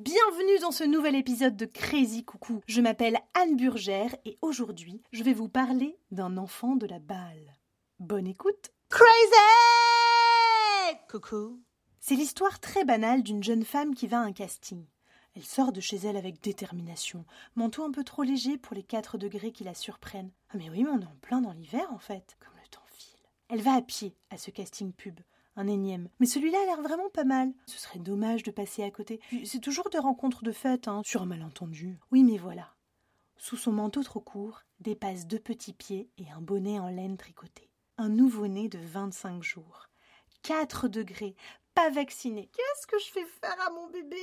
Bienvenue dans ce nouvel épisode de Crazy Coucou. Je m'appelle Anne Burgère et aujourd'hui, je vais vous parler d'un enfant de la balle. Bonne écoute. Crazy Coucou. C'est l'histoire très banale d'une jeune femme qui va à un casting. Elle sort de chez elle avec détermination, manteau un peu trop léger pour les 4 degrés qui la surprennent. Ah mais oui, mais on est en plein dans l'hiver en fait, comme le temps file. Elle va à pied à ce casting pub un énième. Mais celui-là a l'air vraiment pas mal. Ce serait dommage de passer à côté. C'est toujours des rencontres de fête, hein, sur un malentendu. Oui, mais voilà. Sous son manteau trop court dépassent deux petits pieds et un bonnet en laine tricoté. Un nouveau-né de 25 jours. 4 degrés, Qu'est-ce que je fais faire à mon bébé?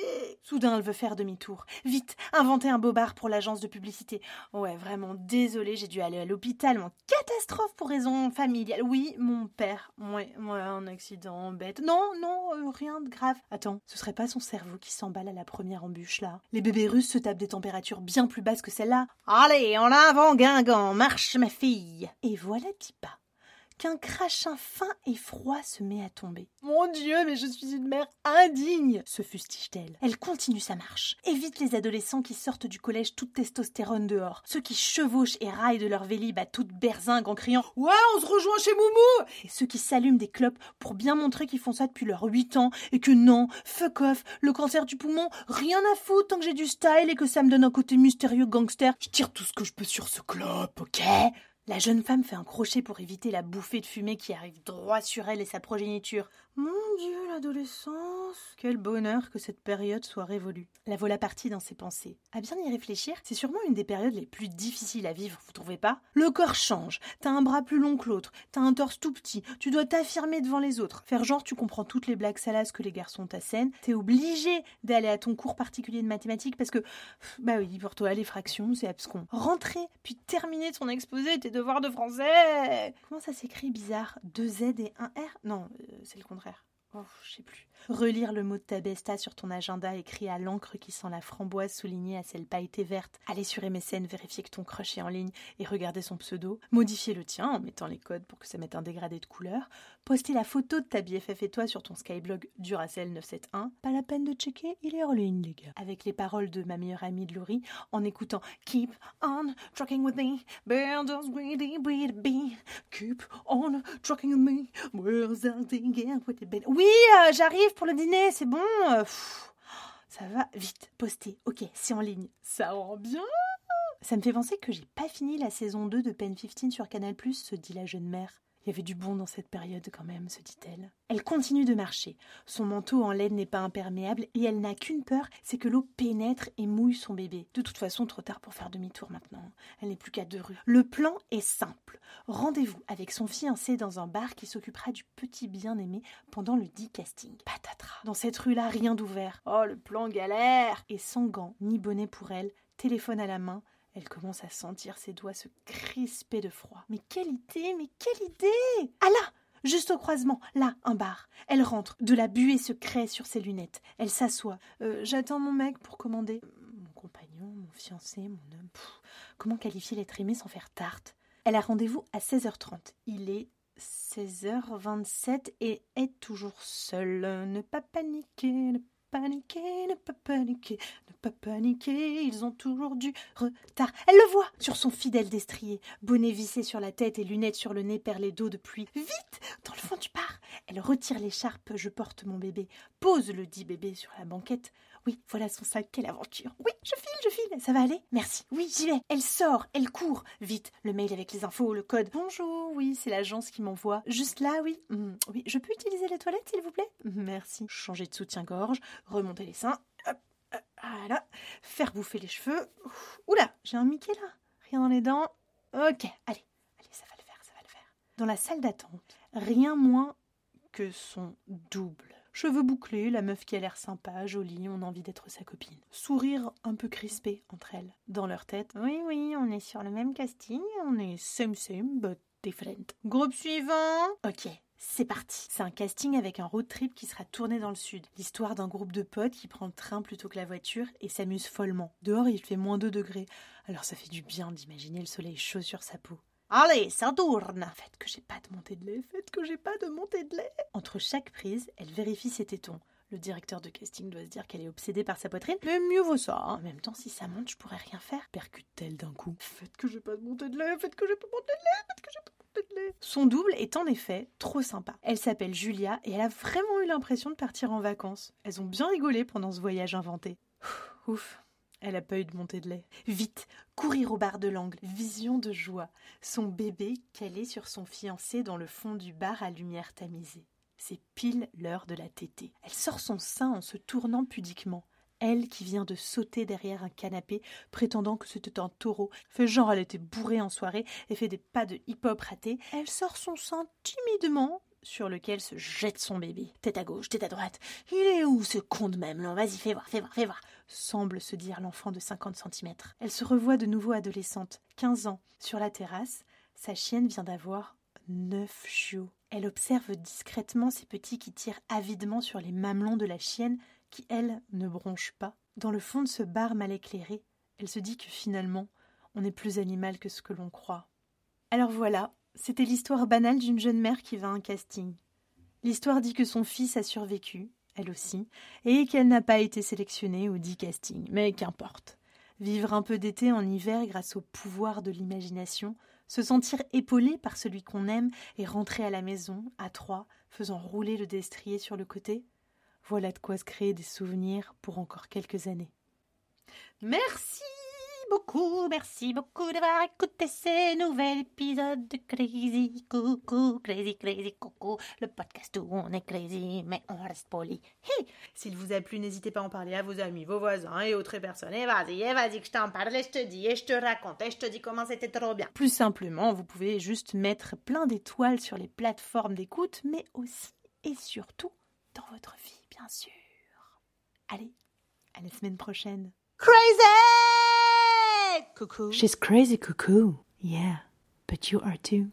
Soudain, elle veut faire demi-tour. Vite, inventer un bobard pour l'agence de publicité. Ouais, vraiment, désolée, j'ai dû aller à l'hôpital. Mon catastrophe pour raison familiale. Oui, mon père. Ouais, ouais, un accident bête. Non, non, euh, rien de grave. Attends, ce serait pas son cerveau qui s'emballe à la première embûche là? Les bébés russes se tapent des températures bien plus basses que celle-là. Allez, en avant, Guingamp, marche ma fille. Et voilà dix pas qu'un crachin fin et froid se met à tomber. Mon Dieu, mais je suis une mère indigne se fustige-t-elle. Elle continue sa marche, évite les adolescents qui sortent du collège toute testostérone dehors, ceux qui chevauchent et raillent de leur vélib à toute berzingue en criant Ouais, on se rejoint chez Moumou Et ceux qui s'allument des clopes pour bien montrer qu'ils font ça depuis leurs huit ans et que non, fuck off, le cancer du poumon, rien à foutre tant que j'ai du style et que ça me donne un côté mystérieux gangster. Je tire tout ce que je peux sur ce clope, ok? La jeune femme fait un crochet pour éviter la bouffée de fumée qui arrive droit sur elle et sa progéniture. Mon Dieu, l'adolescence Quel bonheur que cette période soit révolue. La voilà partie dans ses pensées. À bien y réfléchir, c'est sûrement une des périodes les plus difficiles à vivre, vous trouvez pas? Le corps change, t'as un bras plus long que l'autre, t'as un torse tout petit, tu dois t'affirmer devant les autres. Faire genre tu comprends toutes les blagues salaces que les garçons t'assènent, t'es obligé d'aller à ton cours particulier de mathématiques parce que, bah oui, pour toi, les fractions, c'est abscon. Rentrer, puis terminer ton exposé, tes devoirs de français Comment ça s'écrit bizarre? Deux Z et un R? Non, euh, c'est le contraire. Oh, je sais plus. Relire le mot de Tabesta sur ton agenda écrit à l'encre qui sent la framboise soulignée à celle pailletée verte. Aller sur MSN, vérifier que ton crush est en ligne et regarder son pseudo. Modifier le tien en mettant les codes pour que ça mette un dégradé de couleur. Poster la photo de ta BFF et toi sur ton Skyblog Duracell 971. Pas la peine de checker, il est en ligne, les gars. Avec les paroles de ma meilleure amie de Laurie en écoutant Keep on trucking with me, Keep on trucking with me, Oui, euh, j'arrive pour le dîner, c'est bon. Euh, ça va vite, poster. Ok, c'est en ligne. Ça rend bien. Ça me fait penser que j'ai pas fini la saison 2 de Pen 15 sur Canal+, se dit la jeune mère. Il y avait du bon dans cette période quand même, se dit-elle. Elle continue de marcher. Son manteau en laine n'est pas imperméable et elle n'a qu'une peur, c'est que l'eau pénètre et mouille son bébé. De toute façon, trop tard pour faire demi-tour maintenant. Elle n'est plus qu'à deux rues. Le plan est simple. Rendez-vous avec son fiancé dans un bar qui s'occupera du petit bien-aimé pendant le dit casting. Patatras. Dans cette rue-là, rien d'ouvert. Oh, le plan galère Et sans gants ni bonnet pour elle, téléphone à la main, elle commence à sentir ses doigts se crisper de froid. Mais quelle idée, mais quelle idée Ah là Juste au croisement, là, un bar. Elle rentre, de la buée se crée sur ses lunettes. Elle s'assoit. Euh, j'attends mon mec pour commander. Mon compagnon, mon fiancé, mon homme. comment qualifier l'être aimé sans faire tarte? Elle a rendez-vous à 16h30. Il est 16h27 et est toujours seule. Ne pas paniquer, paniquer, ne pas paniquer, ne pas paniquer, ils ont toujours du retard. Elle le voit sur son fidèle destrier, bonnet vissé sur la tête et lunettes sur le nez perlées d'eau de pluie. Vite Dans le fond du bar Elle retire l'écharpe, je porte mon bébé, pose le dit bébé sur la banquette. Oui, voilà son sac, quelle aventure. Oui, je file, je file, ça va aller? Merci. Oui, j'y vais. Elle sort, elle court. Vite, le mail avec les infos, le code. Bonjour, oui, c'est l'agence qui m'envoie. Juste là, oui. Hmm, oui, je peux utiliser les toilettes, s'il vous plaît? Merci. Changer de soutien-gorge, remonter les seins. Hop, voilà. Faire bouffer les cheveux. Oula, j'ai un Mickey là. Rien dans les dents. Ok, allez, allez, ça va le faire, ça va le faire. Dans la salle d'attente, rien moins que son double. Cheveux bouclés, la meuf qui a l'air sympa, jolie, on a envie d'être sa copine. Sourire un peu crispé entre elles. Dans leur tête, oui, oui, on est sur le même casting, on est same same, but different. Groupe suivant Ok, c'est parti. C'est un casting avec un road trip qui sera tourné dans le sud. L'histoire d'un groupe de potes qui prend le train plutôt que la voiture et s'amuse follement. Dehors, il fait moins 2 degrés. Alors ça fait du bien d'imaginer le soleil chaud sur sa peau. Allez, ça tourne Faites que j'ai pas de montée de lait, faites que j'ai pas de montée de lait Entre chaque prise, elle vérifie ses tétons. Le directeur de casting doit se dire qu'elle est obsédée par sa poitrine, mais mieux vaut ça. hein. En même temps, si ça monte, je pourrais rien faire. Percute-t-elle d'un coup. Faites que j'ai pas de montée de lait, faites que j'ai pas de montée de lait, faites que j'ai pas de montée de lait. Son double est en effet trop sympa. Elle s'appelle Julia et elle a vraiment eu l'impression de partir en vacances. Elles ont bien rigolé pendant ce voyage inventé. Ouf, elle a pas eu de montée de lait. Vite, courir au bar de l'angle, vision de joie. Son bébé calé sur son fiancé dans le fond du bar à lumière tamisée. C'est pile l'heure de la tétée. Elle sort son sein en se tournant pudiquement. Elle qui vient de sauter derrière un canapé, prétendant que c'était un taureau, fait genre elle était bourrée en soirée et fait des pas de hip-hop ratés, elle sort son sein timidement sur lequel se jette son bébé. Tête à gauche, tête à droite. Il est où ce con de même, Vas-y, fais voir, fais voir, fais voir. Semble se dire l'enfant de 50 cm. Elle se revoit de nouveau adolescente, 15 ans, sur la terrasse. Sa chienne vient d'avoir neuf chiots. Elle observe discrètement ces petits qui tirent avidement sur les mamelons de la chienne, qui, elle, ne bronche pas. Dans le fond de ce bar mal éclairé, elle se dit que finalement, on est plus animal que ce que l'on croit. Alors voilà, c'était l'histoire banale d'une jeune mère qui va à un casting. L'histoire dit que son fils a survécu, elle aussi, et qu'elle n'a pas été sélectionnée au dit casting, mais qu'importe. Vivre un peu d'été en hiver grâce au pouvoir de l'imagination, se sentir épaulé par celui qu'on aime et rentrer à la maison, à trois, faisant rouler le destrier sur le côté, voilà de quoi se créer des souvenirs pour encore quelques années. Merci merci beaucoup d'avoir écouté ce nouvel épisode de Crazy Coucou, Crazy Crazy Coucou, le podcast où on est crazy mais on reste poli. Hi S'il vous a plu, n'hésitez pas à en parler à vos amis, vos voisins et autres personnes. Et vas-y, Et vas-y que je t'en parle, et je te dis, et je te raconte, et je te dis comment c'était trop bien. Plus simplement, vous pouvez juste mettre plein d'étoiles sur les plateformes d'écoute, mais aussi et surtout dans votre vie, bien sûr. Allez, à la semaine prochaine. Crazy She's crazy cuckoo. Yeah, but you are too.